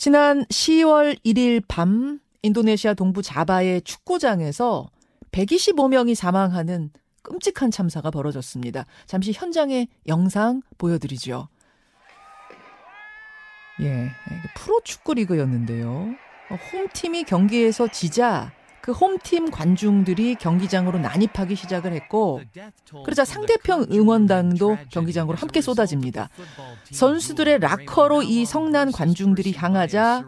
지난 10월 1일 밤 인도네시아 동부 자바의 축구장에서 125명이 사망하는 끔찍한 참사가 벌어졌습니다. 잠시 현장의 영상 보여드리죠. 예, 프로 축구 리그였는데요. 홈팀이 경기에서 지자 그 홈팀 관중들이 경기장으로 난입하기 시작을 했고 그러자 상대편 응원단도 경기장으로 함께 쏟아집니다. 선수들의 락커로 이 성난 관중들이 향하자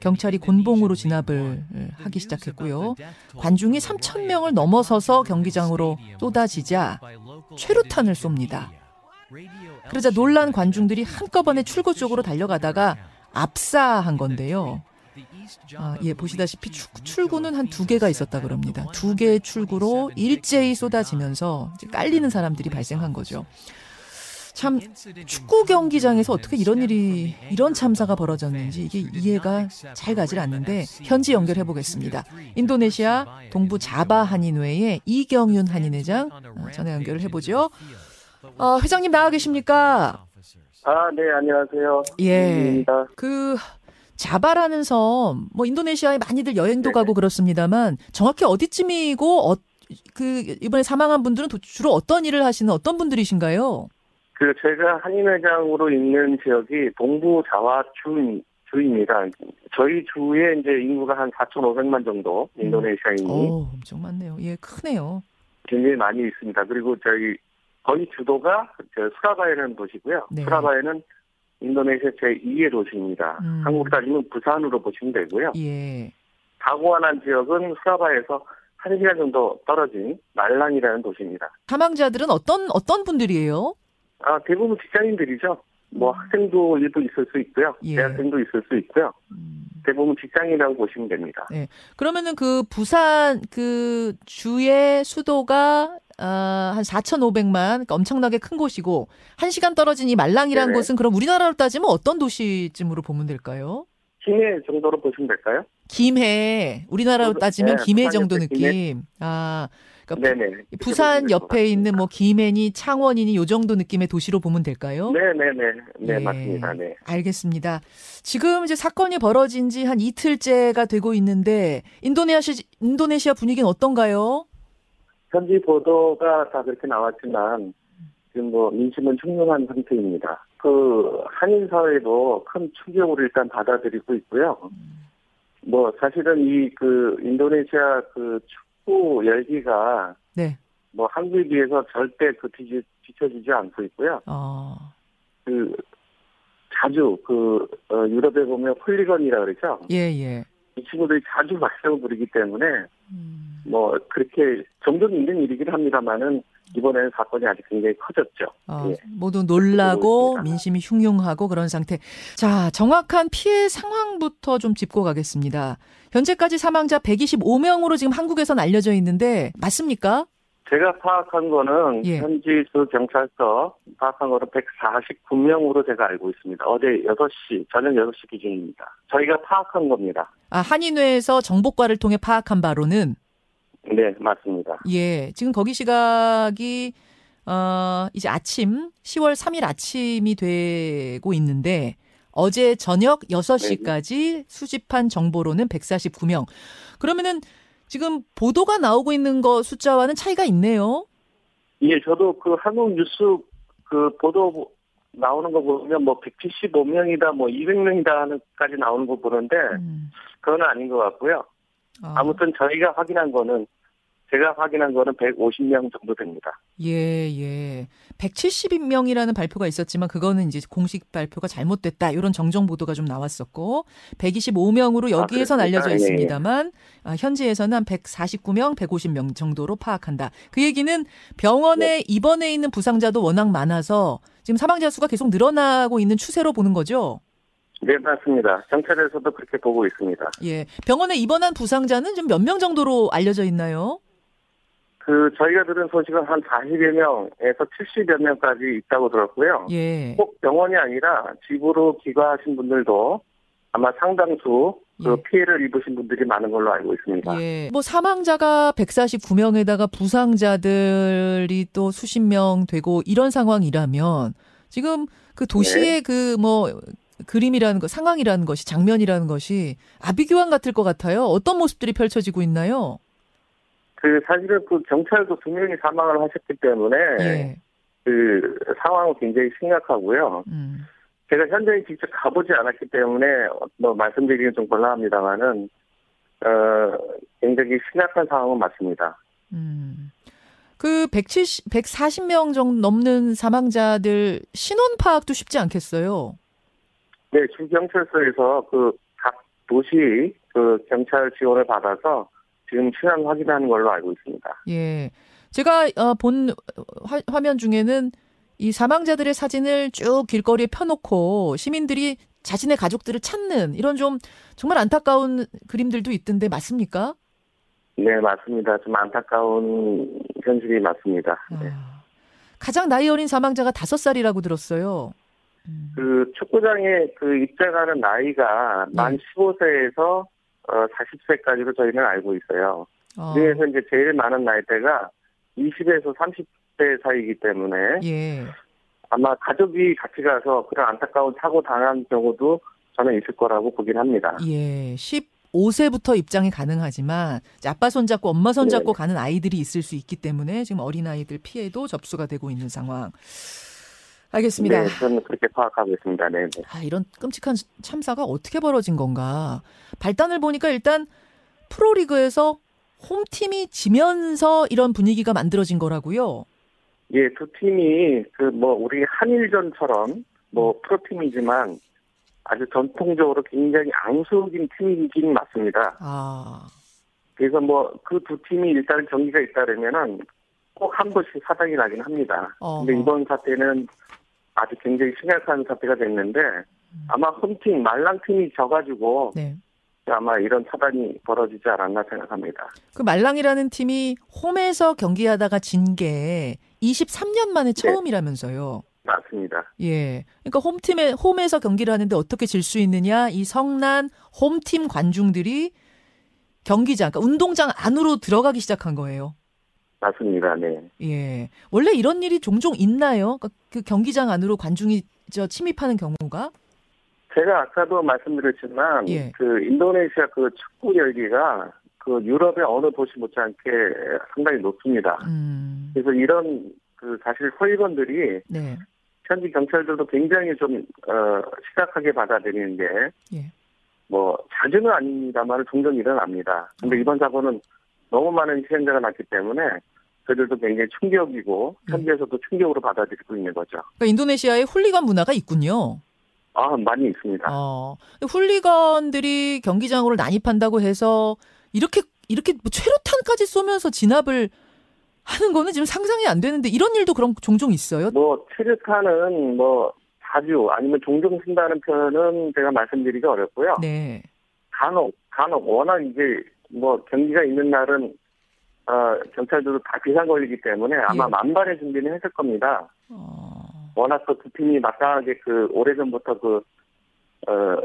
경찰이 곤봉으로 진압을 하기 시작했고요. 관중이 3천 명을 넘어서서 경기장으로 쏟아지자 최루탄을 쏩니다. 그러자 놀란 관중들이 한꺼번에 출구 쪽으로 달려가다가 압사한 건데요. 아, 예, 보시다시피 출구는 한 두 개가 있었다 그럽니다. 두 개의 출구로 일제히 쏟아지면서 깔리는 사람들이 발생한 거죠. 참 축구 경기장에서 어떻게 이런 일이 이런 참사가 벌어졌는지 이게 이해가 잘 가질 않는데 현지 연결해 보겠습니다. 인도네시아 동부 자바 한인회의 이경윤 한인회장 어, 전화 연결을 해보죠. 어, 회장님 나와 계십니까? 아, 네, 안녕하세요. 예. 그 자바라는 섬, 뭐 인도네시아에 많이들 여행도 네네. 가고 그렇습니다만 정확히 어디쯤이고 어, 그 이번에 사망한 분들은 주로 어떤 일을 하시는 어떤 분들이신가요? 그 제가 한인회장으로 있는 지역이 동부 자와 주 주입니다. 저희 주에 이제 인구가 한 4,500만 정도 음. 인도네시아인이. 오, 엄청 많네요. 예, 크네요. 굉장히 많이 있습니다. 그리고 저희 거의 주도가 수라바에라는 도시고요. 네. 수라바에는 인도네시아 제2의 도시입니다. 음. 한국 따지면 부산으로 보시면 되고요. 예. 다고아난 지역은 수라바에서 1시간 정도 떨어진 말랑이라는 도시입니다. 사망자들은 어떤 어떤 분들이에요? 아, 대부분 직장인들이죠. 뭐 음. 학생도 일부 있을 수 있고요. 예. 대학생도 있을 수 있고요. 음. 대부분 직장이라고 보시면 됩니다. 네. 그러면은 그 부산 그 주의 수도가 어, 한 4,500만, 그러니까 엄청나게 큰 곳이고, 1시간 떨어진 이 말랑이라는 네네. 곳은 그럼 우리나라로 따지면 어떤 도시쯤으로 보면 될까요? 김해 정도로 보시면 될까요? 김해, 우리나라로 따지면 네, 김해 정도 느낌. 김해. 아, 그러니까 네네. 부산 옆에 있는 뭐 김해니 창원이니 요 정도 느낌의 도시로 보면 될까요? 네네네. 네, 네, 맞습니다. 네. 알겠습니다. 지금 이제 사건이 벌어진 지 한 이틀째가 되고 있는데 인도네시아 인도네시아 분위기는 어떤가요? 현지 보도가 다 그렇게 나왔지만 지금 뭐 민심은 흉흉한 상태입니다. 그 한인 사회도 큰 충격을 일단 받아들이고 있고요. 뭐 사실은 이 그 인도네시아 그 축구 열기가 네. 뭐 한국에 비해서 절대 그 뒤지, 뒤쳐지지 않고 있고요. 어. 그 자주 그 어, 유럽에 보면 폴리건이라 그러죠. 예 예. 이 친구들이 자주 말썽을 부리기 때문에 음. 뭐 그렇게 종종 있는 일이긴 합니다만은 이번에는 사건이 아직 굉장히 커졌죠. 어, 예. 모두 놀라고 민심이 흉흉하고 그런 상태. 자, 정확한 피해 상황부터 좀 짚고 가겠습니다. 현재까지 사망자 125명으로 지금 한국에선 알려져 있는데 맞습니까? 제가 파악한 거는 예. 현지 수 경찰서 파악한 거는 149명으로 제가 알고 있습니다. 어제 6시, 저녁 6시 기준입니다. 저희가 파악한 겁니다. 아, 한인회에서 정보과를 통해 파악한 바로는 네, 맞습니다. 예. 지금 거기 시각이 어, 이제 아침 10월 3일 아침이 되고 있는데 어제 저녁 6시까지 수집한 정보로는 149명. 그러면은 지금 보도가 나오고 있는 거 숫자와는 차이가 있네요. 예, 저도 그 한국 뉴스 그 보도 나오는 거 보면 뭐 175명이다 뭐 200명이다 하는까지 나오는 거 보는데 음. 그건 아닌 것 같고요. 아. 아무튼 저희가 확인한 거는 제가 확인한 거는 150명 정도 됩니다. 예, 예. 170명이라는 발표가 있었지만 그거는 이제 공식 발표가 잘못됐다. 이런 정정 보도가 좀 나왔었고 125명으로 여기에선 아, 알려져 있습니다만 아, 현지에서는 한 149명, 150명 정도로 파악한다. 그 얘기는 병원에 네. 입원해 있는 부상자도 워낙 많아서 지금 사망자 수가 계속 늘어나고 있는 추세로 보는 거죠. 네, 맞습니다. 경찰에서도 그렇게 보고 있습니다. 예. 병원에 입원한 부상자는 좀 몇 명 정도로 알려져 있나요? 그 저희가 들은 소식은 한 40여 명에서 70여 명까지 있다고 들었고요. 예. 꼭 병원이 아니라 집으로 귀가하신 분들도 아마 상당수 그 예. 피해를 입으신 분들이 많은 걸로 알고 있습니다. 예. 뭐 사망자가 149명에다가 부상자들이 또 수십 명 되고 이런 상황이라면 지금 그 도시의 네. 그뭐 그림이라는 거, 상황이라는 것이, 장면이라는 것이 아비규환 같을 것 같아요. 어떤 모습들이 펼쳐지고 있나요? 그 사실은 그 경찰도 두 명이 사망을 하셨기 때문에 예. 그 상황은 굉장히 심각하고요. 음. 제가 현장에 직접 가보지 않았기 때문에 뭐 말씀드리기는 좀 곤란합니다만은 어 굉장히 심각한 상황은 맞습니다. 음. 그 170, 140명 정도 넘는 사망자들 신원 파악도 쉽지 않겠어요. 네, 주경찰서에서 그 각 도시 그 경찰 지원을 받아서 지금 신원 확인하는 걸로 알고 있습니다. 예. 제가 어, 본 화, 화면 중에는 이 사망자들의 사진을 쭉 길거리에 펴놓고 시민들이 자신의 가족들을 찾는 이런 좀 정말 안타까운 그림들도 있던데 맞습니까? 네, 맞습니다. 좀 안타까운 현실이 맞습니다. 네. 아, 가장 나이 어린 사망자가 다섯 살이라고 들었어요. 음. 그 축구장에 그 입장하는 나이가 네. 만 15세에서 어 40세까지로 저희는 알고 있어요. 어, 그중에서 이제 제일 많은 나이대가 20에서 30대 사이이기 때문에 예. 아마 가족이 같이 가서 그런 안타까운 사고 당한 경우도 저는 있을 거라고 보긴 합니다. 예. 15세부터 입장이 가능하지만 아빠 손잡고 엄마 손잡고 네. 가는 아이들이 있을 수 있기 때문에 지금 어린아이들 피해도 접수가 되고 있는 상황. 알겠습니다. 네, 저는 그렇게 파악하고 있습니다. 네, 네. 아, 이런 끔찍한 참사가 어떻게 벌어진 건가. 발단을 보니까 일단 프로리그에서 홈팀이 지면서 이런 분위기가 만들어진 거라고요. 예, 두 팀이 그 뭐 우리 한일전처럼 뭐 프로팀이지만 아주 전통적으로 굉장히 앙숙인 팀이긴 맞습니다. 아, 그래서 뭐 그 두 팀이 일단 경기가 있다면은 꼭 한 번씩 사당이 나긴 합니다. 근데 어허. 이번 사태는 아주 굉장히 심각한 사태가 됐는데 아마 홈팀 말랑 팀이 져가지고 네. 아마 이런 차단이 벌어지지 않았나 생각합니다. 그 말랑이라는 팀이 홈에서 경기하다가 진 게 23년 만에 처음이라면서요. 맞습니다. 예. 그러니까 홈팀에 홈에서 경기를 하는데 어떻게 질 수 있느냐? 이 성난 홈팀 관중들이 경기장, 그러니까 운동장 안으로 들어가기 시작한 거예요. 맞습니다. 네. 예. 원래 이런 일이 종종 있나요? 그러니까 그 경기장 안으로 관중이 저 침입하는 경우가? 제가 아까도 말씀드렸지만 예. 그 인도네시아 그 축구 열기가 그 유럽의 어느 도시 못지않게 상당히 높습니다. 음. 그래서 이런 그 사실 허위건들이 네. 현지 경찰들도 굉장히 좀 어, 심각하게 받아들이는 게 예. 뭐 자주는 아닙니다만 종종 일어납니다. 근데 이번 사고는 너무 많은 희생자가 났기 때문에 저희들도 굉장히 충격이고 음. 현지에서도 충격으로 받아들이고 있는 거죠. 그러니까 인도네시아에 훌리건 문화가 있군요. 아 많이 있습니다. 어. 훌리건들이 경기장으로 난입한다고 해서 이렇게 이렇게 뭐 최루탄까지 쏘면서 진압을 하는 거는 지금 상상이 안 되는데 이런 일도 그럼 종종 있어요? 뭐 체류탄은 뭐 자주 아니면 종종 쓴다는 표현은 제가 말씀드리기 어렵고요. 네. 간혹 간혹 워낙 이제 뭐 경기가 있는 날은 어, 경찰들도 다 비상 걸리기 때문에 아마 예. 만반의 준비는 했을 겁니다. 어. 워낙 그두 팀이 마땅하게 그 오래전부터 그 어,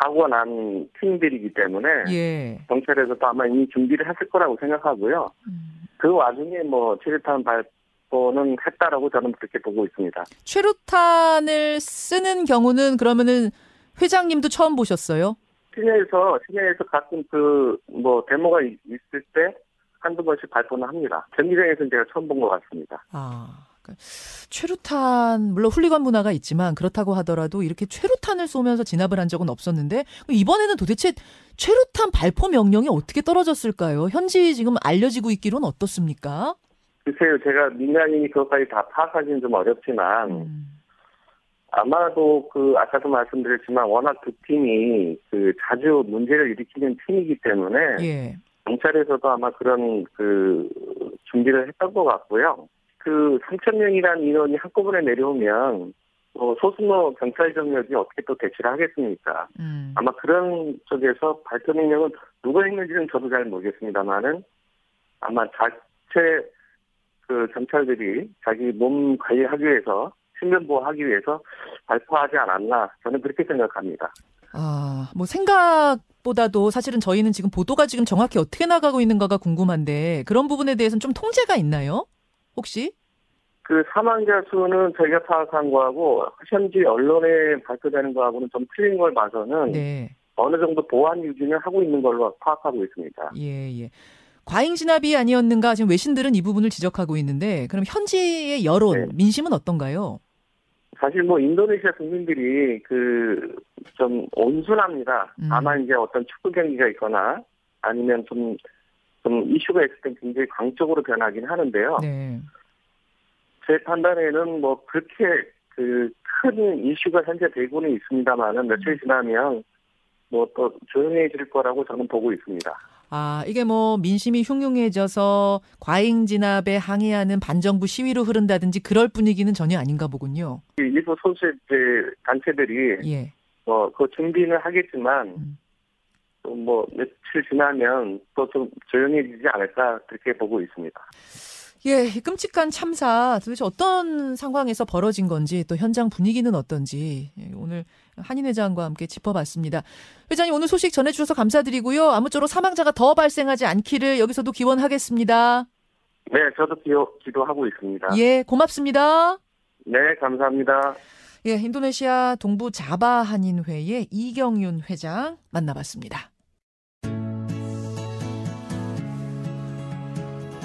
사고가 난 팀들이기 때문에 예. 경찰에서도 아마 이미 준비를 했을 거라고 생각하고요. 음. 그 와중에 뭐 체류탄 발포는 했다라고 저는 그렇게 보고 있습니다. 최루탄을 쓰는 경우는 그러면은 회장님도 처음 보셨어요? 시내에서 시내에서 가끔 그 뭐 데모가 있- 있을 때 한두 번씩 발포는 합니다. 경기장에서는 제가 처음 본 것 같습니다. 아. 그러니까 최루탄 물론 훌리건 문화가 있지만 그렇다고 하더라도 이렇게 최루탄을 쏘면서 진압을 한 적은 없었는데 이번에는 도대체 최루탄 발포 명령이 어떻게 떨어졌을까요? 현지 지금 알려지고 있기로는 어떻습니까? 글쎄요, 제가 민간인이 그것까지 다 파악하기는 좀 어렵지만 음. 아마도 그 아까도 말씀드렸지만 워낙 그 팀이 그 자주 문제를 일으키는 팀이기 때문에 예. 경찰에서도 아마 그런 그 준비를 했던 것 같고요. 그 3천 명이라는 인원이 한꺼번에 내려오면 뭐 소수노 경찰 정력이 어떻게 또 대치를 하겠습니까? 음. 아마 그런 쪽에서 발표 능력은 누가 했는지는 저도 잘 모르겠습니다만은 아마 자체 그 경찰들이 자기 몸 관리하기 위해서 신변 보호하기 위해서 발표하지 않았나 저는 그렇게 생각합니다. 아, 뭐 생각 보다도 사실은 저희는 지금 보도가 지금 정확히 어떻게 나가고 있는가가 궁금한데 그런 부분에 대해서는 좀 통제가 있나요? 혹시? 그 사망자 수는 저희가 파악한 거하고 현지 언론에 발표되는 거하고는 좀 틀린 걸 봐서는 네. 어느 정도 보안 유지는 하고 있는 걸로 파악하고 있습니다. 예, 예. 과잉 진압이 아니었는가 지금 외신들은 이 부분을 지적하고 있는데 그럼 현지의 여론, 네. 민심은 어떤가요? 사실 뭐 인도네시아 국민들이 그 좀 온순합니다. 음. 다만 이제 어떤 축구 경기가 있거나 아니면 좀, 좀 이슈가 있을 땐 굉장히 광적으로 변하긴 하는데요. 네. 제 판단에는 뭐 그렇게 그 큰 이슈가 현재 되고는 있습니다만은 며칠 지나면 뭐 또 조용해질 거라고 저는 보고 있습니다. 아, 이게 뭐 민심이 흉흉해져서 과잉 진압에 항의하는 반정부 시위로 흐른다든지 그럴 분위기는 전혀 아닌가 보군요. 이 일부 소수 이제 단체들이 예. 뭐그 준비는 하겠지만 음. 또뭐 며칠 지나면 또 좀 조용해지지 않을까 그렇게 보고 있습니다. 예, 이 끔찍한 참사 도대체 어떤 상황에서 벌어진 건지 또 현장 분위기는 어떤지 예, 오늘 한인 회장과 함께 짚어봤습니다. 회장님 오늘 소식 전해주셔서 감사드리고요. 아무쪼록 사망자가 더 발생하지 않기를 여기서도 기원하겠습니다. 네, 저도 기도, 기도하고 있습니다. 예, 고맙습니다. 네, 감사합니다. 예, 인도네시아 동부 자바 한인회의 이경윤 회장 만나봤습니다.